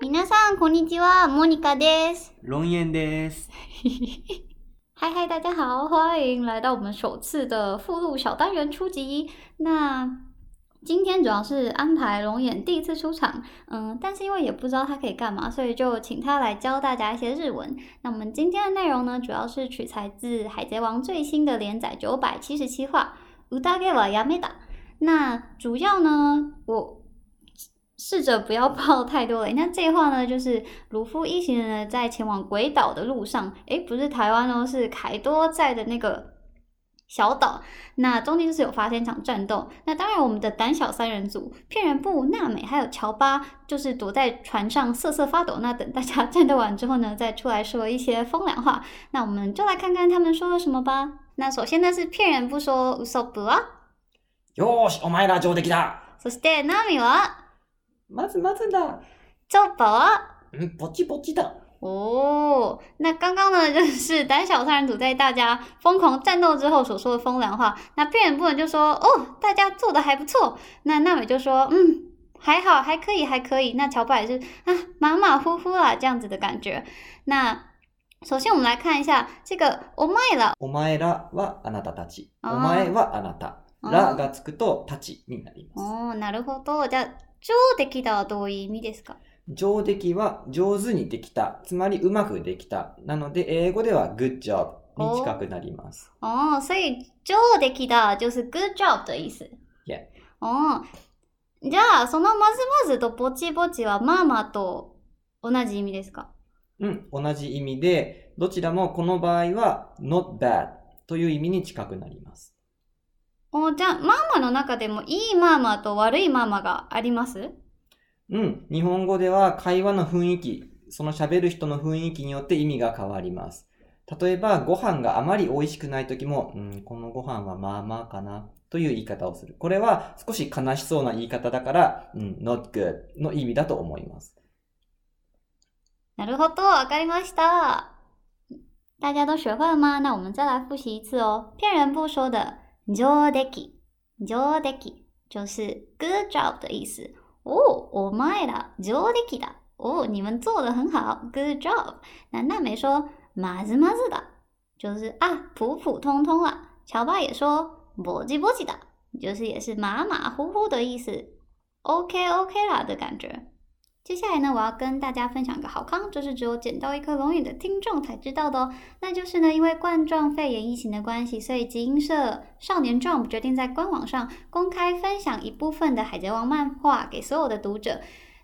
皆さんこんにちは、モニカです。龙岩です。嗨嗨，大家好，欢迎来到我们首次的附录小单元初级。那今天主要是安排龙眼第一次出场，嗯，但是因为也不知道他可以干嘛，所以就请他来教大家一些日文。那我们今天的内容呢，主要是取材自《海贼王》最新的连载九百七十七话《歌给はやめだ》。那主要呢，我 试着不要爆太多雷。那这一话呢，就是鲁夫一行人呢在前往鬼岛的路上，诶，不是台湾哦，是凯多在的那个小岛。那中间就是有发生一场战斗。那当然，我们的胆小三人组骗人部、娜美还有乔巴，就是躲在船上瑟瑟发抖。那等大家战斗完之后呢，再出来说一些风凉话。那我们就来看看他们说了什么吧。那首先呢是骗人部说“ウソブ啊，よーし、お前ら上出来だ。そしてナミは 马上，马上的，赵宝。嗯，不急，不急的。哦，那刚刚呢，就是胆小三人组在大家疯狂战斗之后所说的风凉话。那片人部分就说：“哦，大家做的还不错。”那娜美就说：“嗯，还好，还可以，还可以。”那乔巴也是啊，马马虎虎啦，这样子的感觉。那首先我们来看一下这个。おまえらはあなたたち、おまえはあなたらがつくとたちになります。哦，なるほど。じゃ上できたはどういう意味ですか？上出来は上手にできた。つまりうまくできた。なので英語では good job に近くなります。哦，所以上できた就是 good job 的意思。Yeah 哦，じゃあそのまずまずとぼちぼちはまあまあと同じ意味ですか？うん、同じ意味で、どちらもこの場合は not bad という意味に近くなります。おじゃあ、まあまあの中でもいいまあまあと悪いまあまあがあります？うん。日本語では会話の雰囲気、その喋る人の雰囲気によって意味が変わります。例えば、ご飯があまり美味しくないときも、うん、このご飯はまあまあかな、という言い方をする。これは少し悲しそうな言い方だから、うん、not good の意味だと思います。なるほど、わかりました。大家都学会了吗？那我们再来复习一次哦。骗人不说的 上出来，上出来就是 good job 的意思。哦，お前ら上出来だ。哦，你们做的很好，good job。那娜美说まずまずだ，就是啊普普通通啦。乔巴也说ぼちぼちだ，就是也是马马虎虎的意思。OK OK 啦的感觉。 接下来呢，我要跟大家分享一个好康，就是只有捡到一颗龙眼的听众才知道的哦。那就是呢，因为冠状肺炎疫情的关系，所以集英社少年 Jump 决定在官网上公开分享一部分的《海贼王》漫画给所有的读者。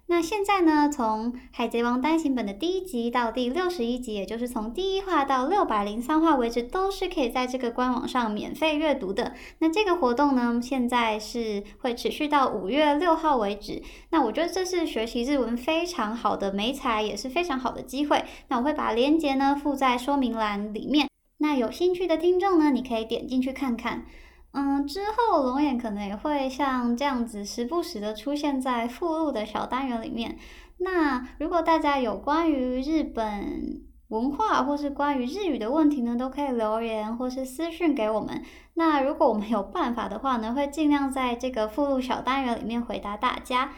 那现在呢，从《海贼王》单行本的第一集到第六十一集，也就是从第一话到六百零三话为止，都是可以在这个官网上免费阅读的。那这个活动呢，现在是会持续到五月六号为止。那我觉得这是学习日文非常好的美彩，也是非常好的机会。那我会把链接呢附在说明栏里面。那有兴趣的听众呢，你可以点进去看看。嗯，之后龙眼可能也会像这样子，时不时的出现在附录的小单元里面。那如果大家有关于日本文化或是关于日语的问题呢，都可以留言或是私讯给我们。那如果我们有办法的话呢，会尽量在这个附录小单元里面回答大家。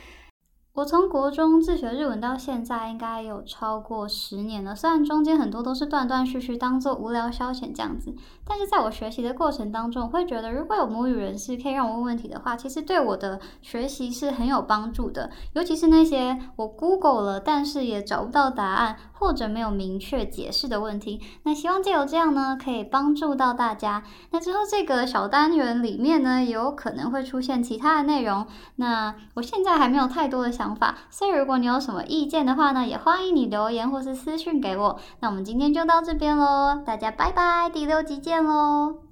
我从国中自学日文到现在，应该有超过十年了。虽然中间很多都是断断续续，当做无聊消遣这样子，但是在我学习的过程当中，我会觉得如果有母语人士可以让我问问题的话，其实对我的学习是很有帮助的。尤其是那些我 Google 了，但是也找不到答案，或者没有明确解释的问题。那希望借由这样呢，可以帮助到大家。那之后这个小单元里面呢，也有可能会出现其他的内容。那我现在还没有太多的想想法，所以如果你有什么意见的话呢，也欢迎你留言或是私讯给我。那我们今天就到这边喽，大家拜拜，第六集见喽。